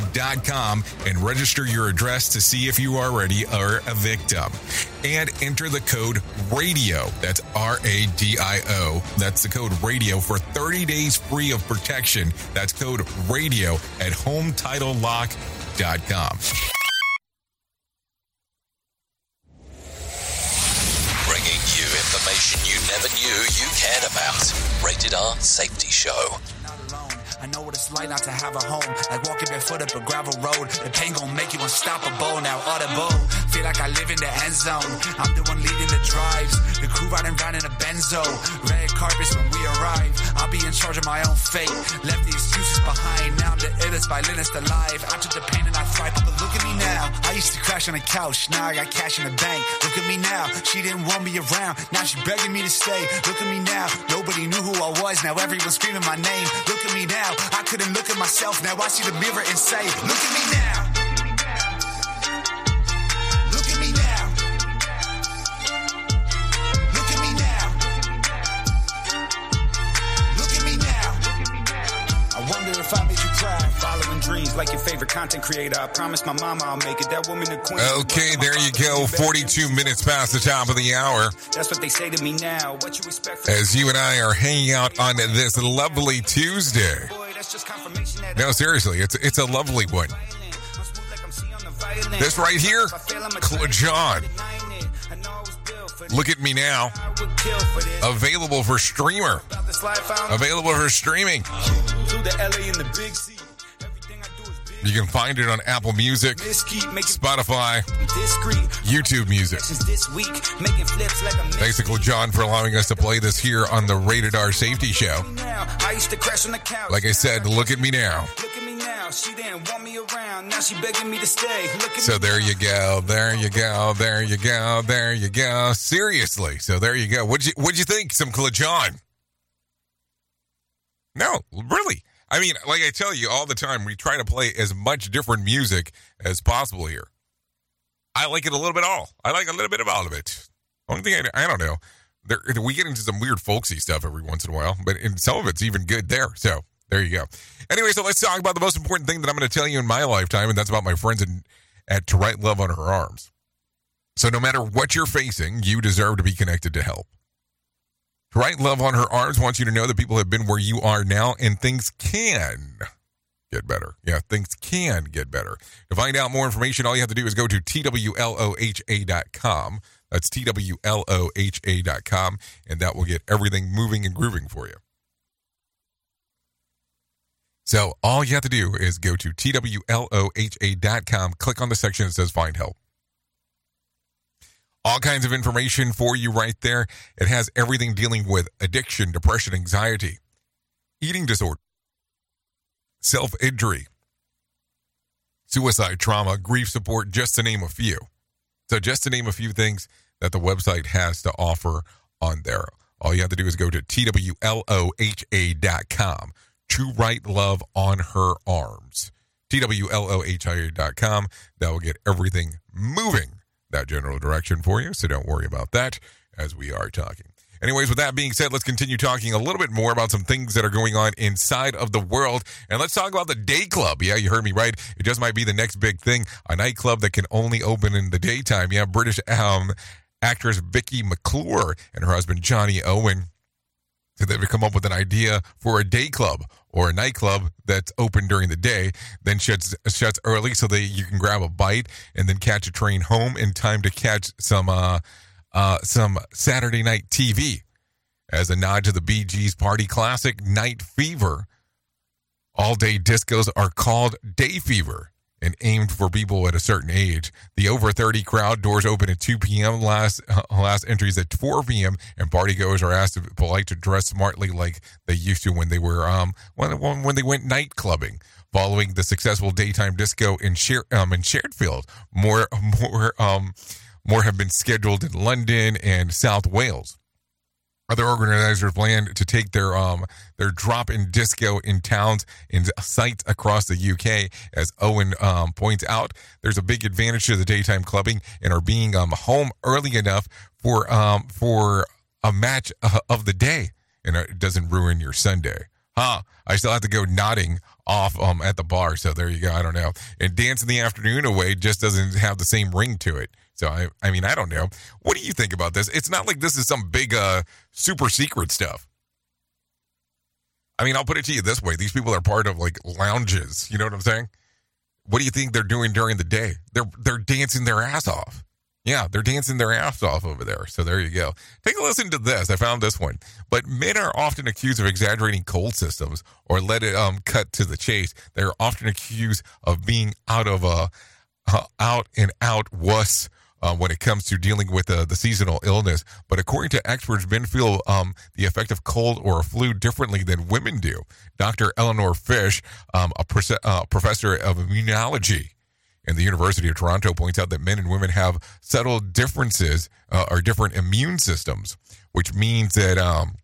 hometitlelock.com and register your address to see if you already are a victim. And enter the code RADIO. That's R A D I O. That's the code RADIO for 30 days free of protection. That's code RADIO at hometitlelock.com.
Bringing you information you never knew you cared about. Rated R Safety Show.
I know what it's like not to have a home. Like walking barefoot up a gravel road. The pain gon' make you unstoppable. Now audible. Feel like I live in the end zone. I'm the one leading the drives. The crew riding round in a benzo. Red carpets when we arrive. I'll be in charge of my own fate. Left the excuses behind. Now I'm the illest violinist alive. I took the pain and I thrive. But look at me now. I used to crash on the couch. Now I got cash in the bank. Look at me now. She didn't want me around. Now she begging me to stay. Look at me now. Nobody knew who I was. Now everyone's screaming my name. Look at me now. I couldn't look at myself. Now I see the mirror and say, Look at me now.
Following like your favorite content creator. I promise my mama I'll make it. That woman, the queen.
Okay, there you go. 42 minutes past the top of the hour.
That's what they say to me now. What you expect from
As you and I are hanging out on this lovely Tuesday. No, seriously, it's it's a lovely one. This right here, John. Look at me now. Available for streamer. Available for streaming. You can find it on Apple Music, Spotify, YouTube Music.
This week, making flips like a
Thanks John for allowing us to play this here on the Rated R Safety Show.
now. I used to crash on the couch.
Like I said, look at me now.
Look at me now. She didn't want me around. Now she begging me to stay.
So there you go, there you go, there you go, there you go. Seriously, so there you go. What'd you what'd you think? Some John? No, really. I mean, like I tell you all the time, we try to play as much different music as possible here. I like it a little bit all. I like a little bit of all of it. Only thing I, I don't know, there, we get into some weird folksy stuff every once in a while, but some of it's even good there. So there you go. Anyway, so let's talk about the most important thing that I'm going to tell you in my lifetime, and that's about my friends in, at To Write Love on Her Arms. So no matter what you're facing, you deserve to be connected to help. To Write Love on Her Arms wants you to know that people have been where you are now, and things can get better. Yeah, things can get better. To find out more information, all you have to do is go to twloha.com. That's twloha.com, and that will get everything moving and grooving for you. So all you have to do is go to twloha.com, click on the section that says find help. All kinds of information for you right there. It has everything dealing with addiction, depression, anxiety, eating disorder, self injury, suicide, trauma, grief support, just to name a few. So, just to name a few things that the website has to offer on there. All you have to do is go to twloha.com. To write love on her arms. twloha.com. That will get everything moving that general direction for you. So don't worry about that as we are talking. Anyways, with that being said, let's continue talking a little bit more about some things that are going on inside of the world. And let's talk about the day club. Yeah, you heard me right. It just might be the next big thing. A nightclub that can only open in the daytime. Yeah, British um, actress Vicky McClure and her husband Johnny Owen. They've come up with an idea for a day club or a nightclub that's open during the day, then shuts shuts early so that you can grab a bite and then catch a train home in time to catch some uh, uh, some Saturday night TV. As a nod to the Bee Gees' party classic Night Fever, all day discos are called Day Fever and aimed for people at a certain age. The over 30 crowd doors open at 2 p.m. Last uh, last entries at 4 p.m. and partygoers are asked to be polite to dress smartly like they used to when they were um when when they went night clubbing. Following the successful daytime disco in Sher- um in Sherfield, more more um more have been scheduled in London and South Wales. Other organizers plan to take their um their drop in disco in towns and sites across the UK. As Owen um, points out, there's a big advantage to the daytime clubbing and are being um home early enough for um for a match uh, of the day, and it doesn't ruin your Sunday. Huh? I still have to go nodding off um at the bar, so there you go. I don't know. And dance in the afternoon away just doesn't have the same ring to it. So I, I mean, I don't know. What do you think about this? It's not like this is some big, uh, super secret stuff. I mean, I'll put it to you this way: these people are part of like lounges. You know what I'm saying? What do you think they're doing during the day? They're they're dancing their ass off. Yeah, they're dancing their ass off over there. So there you go. Take a listen to this. I found this one. But men are often accused of exaggerating cold systems or let it um cut to the chase. They're often accused of being out of a uh, out and out wuss uh, when it comes to dealing with uh, the seasonal illness. But according to experts, men feel um, the effect of cold or a flu differently than women do. Dr. Eleanor Fish, um, a uh, professor of immunology in the University of Toronto, points out that men and women have subtle differences uh, or different immune systems, which means that. Um,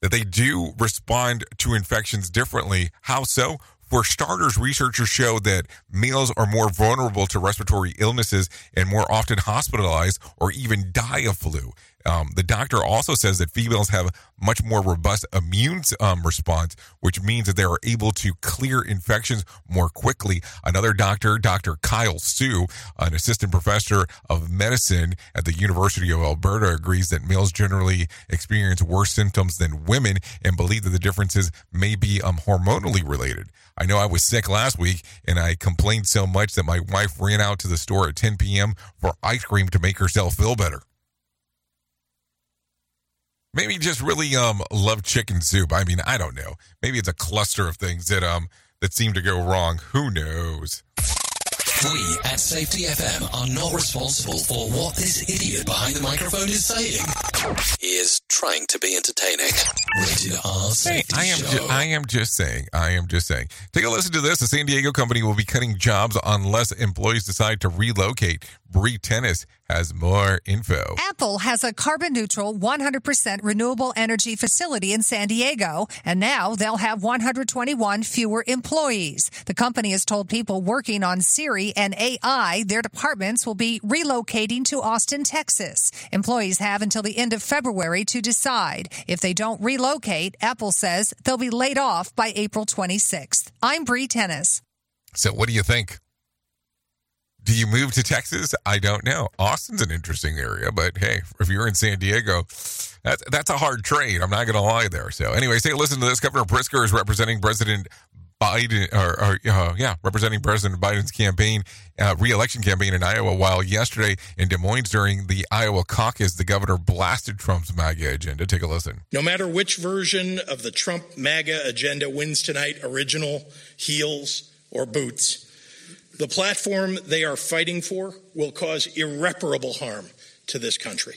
that they do respond to infections differently. How so? For starters, researchers show that males are more vulnerable to respiratory illnesses and more often hospitalized or even die of flu. Um, the doctor also says that females have much more robust immune um, response, which means that they are able to clear infections more quickly. Another doctor, Dr. Kyle Sue, an assistant professor of medicine at the University of Alberta, agrees that males generally experience worse symptoms than women and believe that the differences may be um, hormonally related. I know I was sick last week and I complained so much that my wife ran out to the store at 10 p.m. for ice cream to make herself feel better. Maybe just really um love chicken soup. I mean, I don't know. Maybe it's a cluster of things that um that seem to go wrong. Who knows?
We at Safety FM are not responsible for what this idiot behind the microphone is saying. He is trying to be entertaining. Rated R Safety
I am
Show.
ju- I am just saying. I am just saying. Take a listen to this. The San Diego company will be cutting jobs unless employees decide to relocate. Bree Tennis has more info.
Apple has a carbon neutral 100% renewable energy facility in San Diego, and now they'll have 121 fewer employees. The company has told people working on Siri and AI their departments will be relocating to Austin, Texas. Employees have until the end of February to decide. If they don't relocate, Apple says they'll be laid off by April 26th. I'm Bree Tennis.
So, what do you think? Do you move to Texas? I don't know. Austin's an interesting area, but hey, if you're in San Diego, that's that's a hard trade. I'm not going to lie there. So, anyway, take a listen to this. Governor Pritzker is representing President Biden, or, or uh, yeah, representing President Biden's campaign, uh, reelection campaign in Iowa. While yesterday in Des Moines during the Iowa caucus, the governor blasted Trump's MAGA agenda. Take a listen.
No matter which version of the Trump MAGA agenda wins tonight, original, heels, or boots, the platform they are fighting for will cause irreparable harm to this country.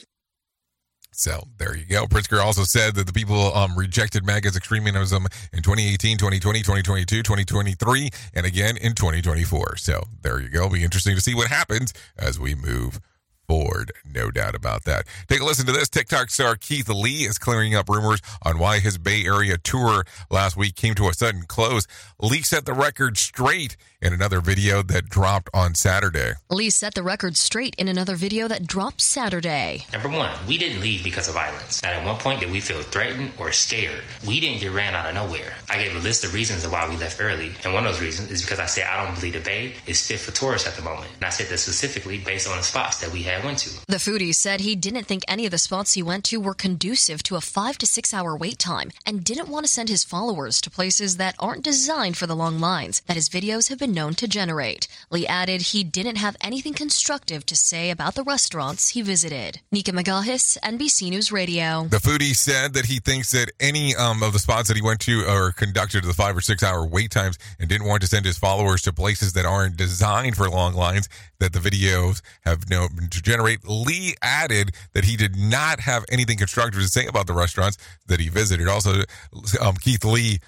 So there you go. Pritzker also said that the people um, rejected MAGA's extremism in 2018, 2020, 2022, 2023, and again in 2024. So there you go. Be interesting to see what happens as we move forward. No doubt about that. Take a listen to this. TikTok star Keith Lee is clearing up rumors on why his Bay Area tour last week came to a sudden close. Lee set the record straight in another video that dropped on Saturday.
Lee set the record straight in another video that dropped Saturday.
Number one, we didn't leave because of violence. Not at one point did we feel threatened or scared. We didn't get ran out of nowhere. I gave a list of reasons of why we left early, and one of those reasons is because I said I don't believe the Bay is fit for tourists at the moment. And I said that specifically based on the spots that we had went to.
The foodie said he didn't think any of the spots he went to were conducive to a five to six hour wait time and didn't want to send his followers to places that aren't designed for the long lines that his videos have been known to generate. Lee added he didn't have anything constructive to say about the restaurants he visited. Nika Magahis, NBC News Radio.
The foodie said that he thinks that any um, of the spots that he went to are conducted to the five or six hour wait times and didn't want to send his followers to places that aren't designed for long lines that the videos have known to generate. Lee added that he did not have anything constructive to say about the restaurants that he visited. Also, um, Keith Lee.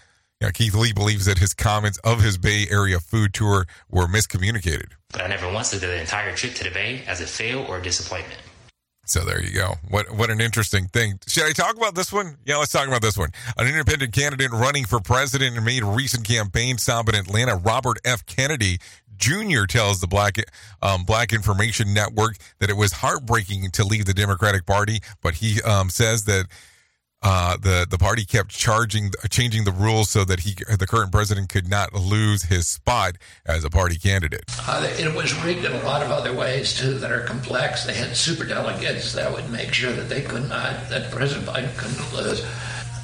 Yeah, Keith Lee believes that his comments of his Bay Area food tour were miscommunicated.
But I never once looked at the entire trip to the Bay as a fail or a disappointment.
So there you go. What what an interesting thing. Should I talk about this one? Yeah, let's talk about this one. An independent candidate running for president and made a recent campaign stop in Atlanta, Robert F. Kennedy Jr. tells the Black um, Black Information Network that it was heartbreaking to leave the Democratic Party, but he um, says that uh, the the party kept charging changing the rules so that he the current president could not lose his spot as a party candidate.
Uh, it was rigged in a lot of other ways too that are complex. They had super delegates that would make sure that they could not that President Biden couldn't lose.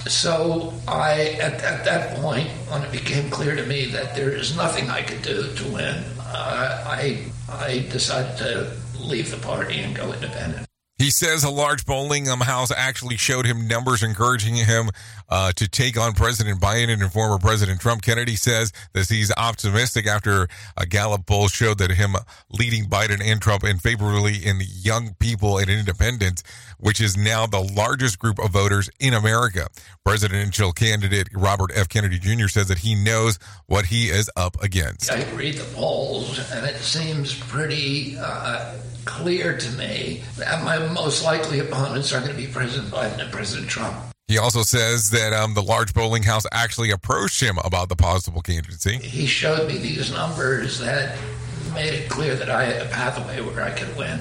So I, at, at that point, when it became clear to me that there is nothing I could do to win, uh, I I decided to leave the party and go independent.
He says a large polling um, house actually showed him numbers encouraging him uh, to take on President Biden and former President Trump. Kennedy says that he's optimistic after a Gallup poll showed that him leading Biden and Trump in favorably in young people and independents, which is now the largest group of voters in America. Presidential candidate Robert F. Kennedy Jr. says that he knows what he is up against.
I read the polls, and it seems pretty. Uh, clear to me that my most likely opponents are going to be President Biden and President Trump.
He also says that um, the large polling house actually approached him about the possible candidacy.
He showed me these numbers that made it clear that I had a pathway where I could win.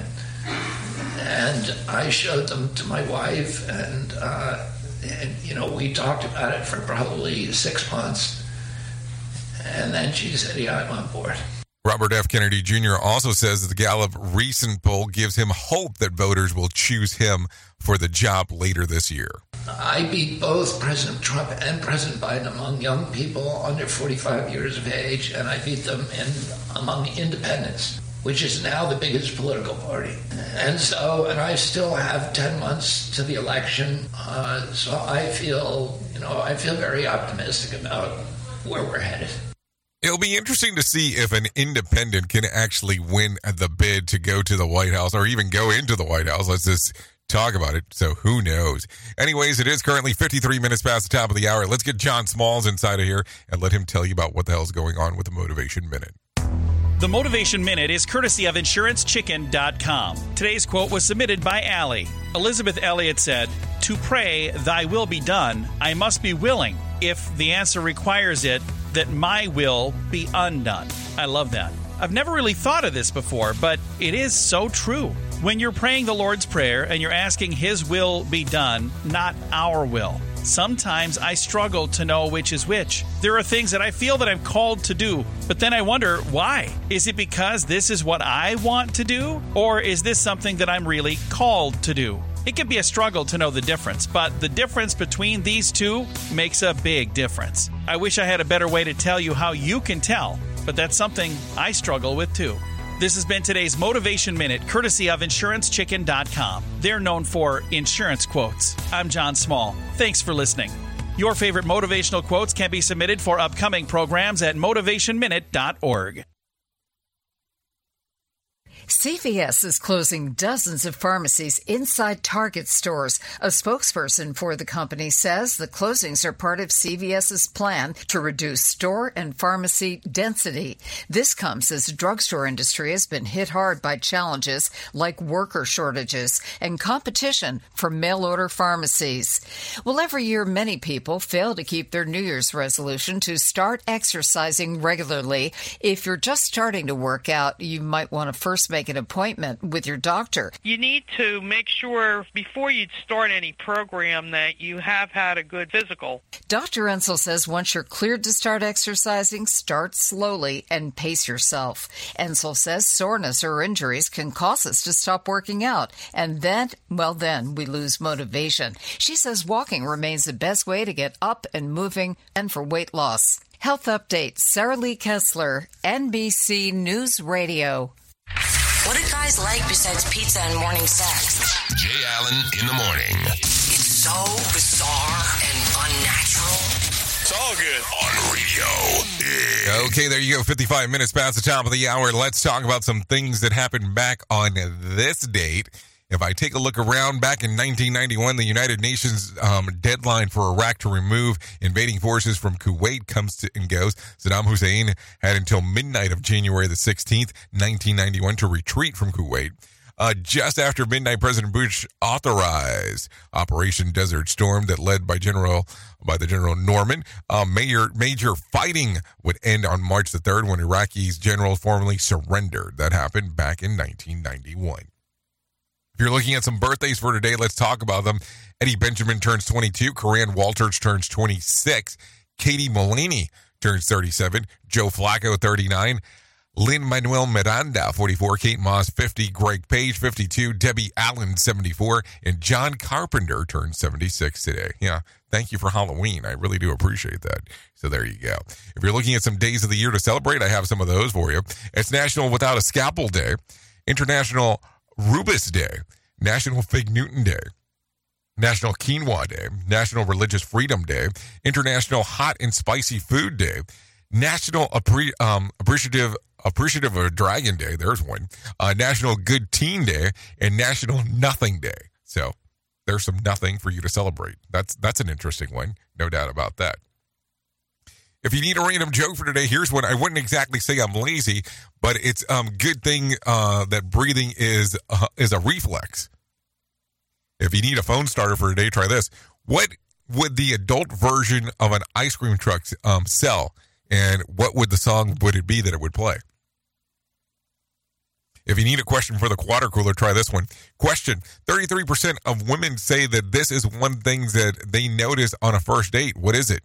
And I showed them to my wife, and, uh, and you know, we talked about it for probably six months. And then she said, Yeah, I'm on board.
Robert F. Kennedy Jr. also says that the Gallup recent poll gives him hope that voters will choose him for the job later this year.
I beat both President Trump and President Biden among young people under 45 years of age, and I beat them in among independents, which is now the biggest political party. And so, and I still have 10 months to the election, uh, so I feel, you know, I feel very optimistic about where we're headed.
It'll be interesting to see if an independent can actually win the bid to go to the White House or even go into the White House. Let's just talk about it. So who knows? Anyways, it is currently 53 minutes past the top of the hour. Let's get John Smalls inside of here and let him tell you about what the hell's going on with the Motivation Minute.
The Motivation Minute is courtesy of InsuranceChicken.com. Today's quote was submitted by Allie. Elisabeth Elliot said, To pray, thy will be done, I must be willing, if the answer requires it, that my will be undone. I love that. I've never really thought of this before, but it is so true. When you're praying the Lord's Prayer and you're asking His will be done, not our will. Sometimes I struggle to know which is which. There are things that I feel that I'm called to do, but then I wonder why. Is it because this is what I want to do? Or is this something that I'm really called to do? It can be a struggle to know the difference, but the difference between these two makes a big difference. I wish I had a better way to tell you how you can tell, but that's something I struggle with too. This has been today's Motivation Minute, courtesy of InsuranceChicken.com. They're known for insurance quotes. I'm John Small. Thanks for listening. Your favorite motivational quotes can be submitted for upcoming programs at motivationminute.org.
CVS is closing dozens of pharmacies inside Target stores. A spokesperson for the company says the closings are part of CVS's plan to reduce store and pharmacy density. This comes as the drugstore industry has been hit hard by challenges like worker shortages and competition from mail order pharmacies. Well, every year many people fail to keep their New Year's resolution to start exercising regularly. If you're just starting to work out, you might want to first make an appointment with your doctor.
You need to make sure before you start any program that you have had a good physical.
Dr. Ensel says once you're cleared to start exercising, start slowly and pace yourself. Ensel says soreness or injuries can cause us to stop working out, and then, well, then we lose motivation. She says walking remains the best way to get up and moving and for weight loss. Health update Sarah Lee Kessler, NBC News Radio.
What do guys like besides pizza and morning sex?
Jay Allen in the morning.
It's so bizarre and unnatural.
It's all good on radio.
Okay, there you go. 55 minutes past the top of the hour. Let's talk about some things that happened back on this date. If I take a look around back in 1991, the United Nations um, deadline for Iraq to remove invading forces from Kuwait comes to and goes. Saddam Hussein had until midnight of January the 16th, 1991 to retreat from Kuwait. Uh, just after midnight, President Bush authorized Operation Desert Storm that led by General by the General Norman. Uh, major major fighting would end on March the 3rd when Iraqi's general formally surrendered. That happened back in 1991. If you're looking at some birthdays for today, let's talk about them. Eddie Benjamin turns 22. Corinne Walters turns 26. Katie Mullaney turns 37. Joe Flacco, 39. Lin-Manuel Miranda, 44. Kate Moss, 50. Greg Page, 52. Debbie Allen, 74. And John Carpenter turns 76 today. Yeah, thank you for Halloween. I really do appreciate that. So there you go. If you're looking at some days of the year to celebrate, I have some of those for you. It's National Without a Scalpel Day, International Rubus Day, National Fig Newton Day, National Quinoa Day, National Religious Freedom Day, International Hot and Spicy Food Day, National Appre- um, Appreciative Appreciative of Dragon Day. There's one. Uh, National Good Teen Day and National Nothing Day. So there's some nothing for you to celebrate. That's that's an interesting one, no doubt about that. If you need a random joke for today, here's one. I wouldn't exactly say I'm lazy, but it's um good thing uh, that breathing is uh, is a reflex. If you need a phone starter for today, try this. What would the adult version of an ice cream truck um, sell, and what would the song would it be that it would play? If you need a question for the water cooler, try this one. Question 33% of women say that this is one thing that they notice on a first date. What is it?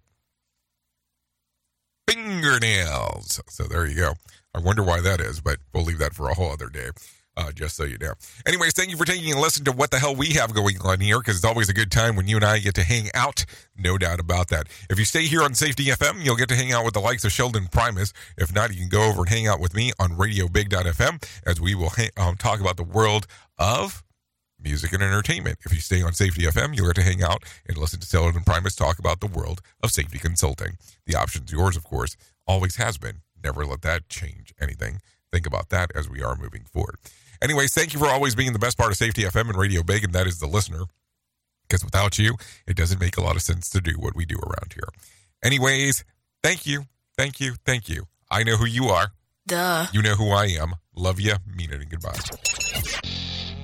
Fingernails. So there you go. I wonder why that is, but we'll leave that for a whole other day. Uh, just so you know. Anyways, thank you for taking a listen to what the hell we have going on here, because it's always a good time when you and I get to hang out. No doubt about that. If you stay here on Safety FM, you'll get to hang out with the likes of Sheldon Primus. If not, you can go over and hang out with me on RadioBig.fm as we will ha- um, talk about the world of music and entertainment. If you stay on Safety FM, you'll get to hang out and listen to Sheldon Primus talk about the world of safety consulting. The option's yours, of course, always has been. Never let that change anything. Think about that as we are moving forward. Anyways, thank you for always being the best part of Safety FM and Radio Big, and that is the listener. Because without you, it doesn't make a lot of sense to do what we do around here. Anyways, thank you, thank you, thank you. I know who you are.
Duh.
You know who I am. Love you. Mean it and goodbye.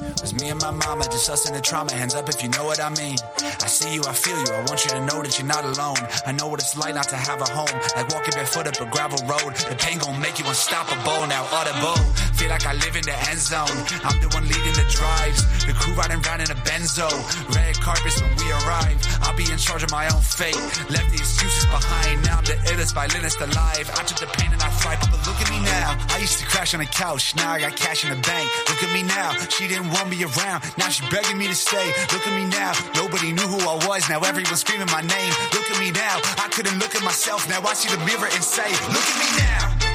It's me and my mama, just us in the trauma. Hands up if you know what I mean. I see you, I feel you. I want you to know that you're not alone. I know what it's like not to have a home. Like walking barefoot up a gravel road. The pain gon' make you unstoppable. Now audible. Feel like I live in the end zone. I'm the one leading the drives. The crew riding round in a benzo. Red carpets when we arrive. I'll be in charge of my own fate. Left the excuses behind. Now I'm the illest violinist alive. I took the pain and I thrive. But look at me now. I used to crash on the couch. Now I got cash in the bank. Look at me now. She didn't want me around. Now she begging me to stay. Look at me now. Nobody knew who I was. Now everyone's screaming my name. Look at me now. I couldn't look at myself. Now I see the mirror and say, Look at me now.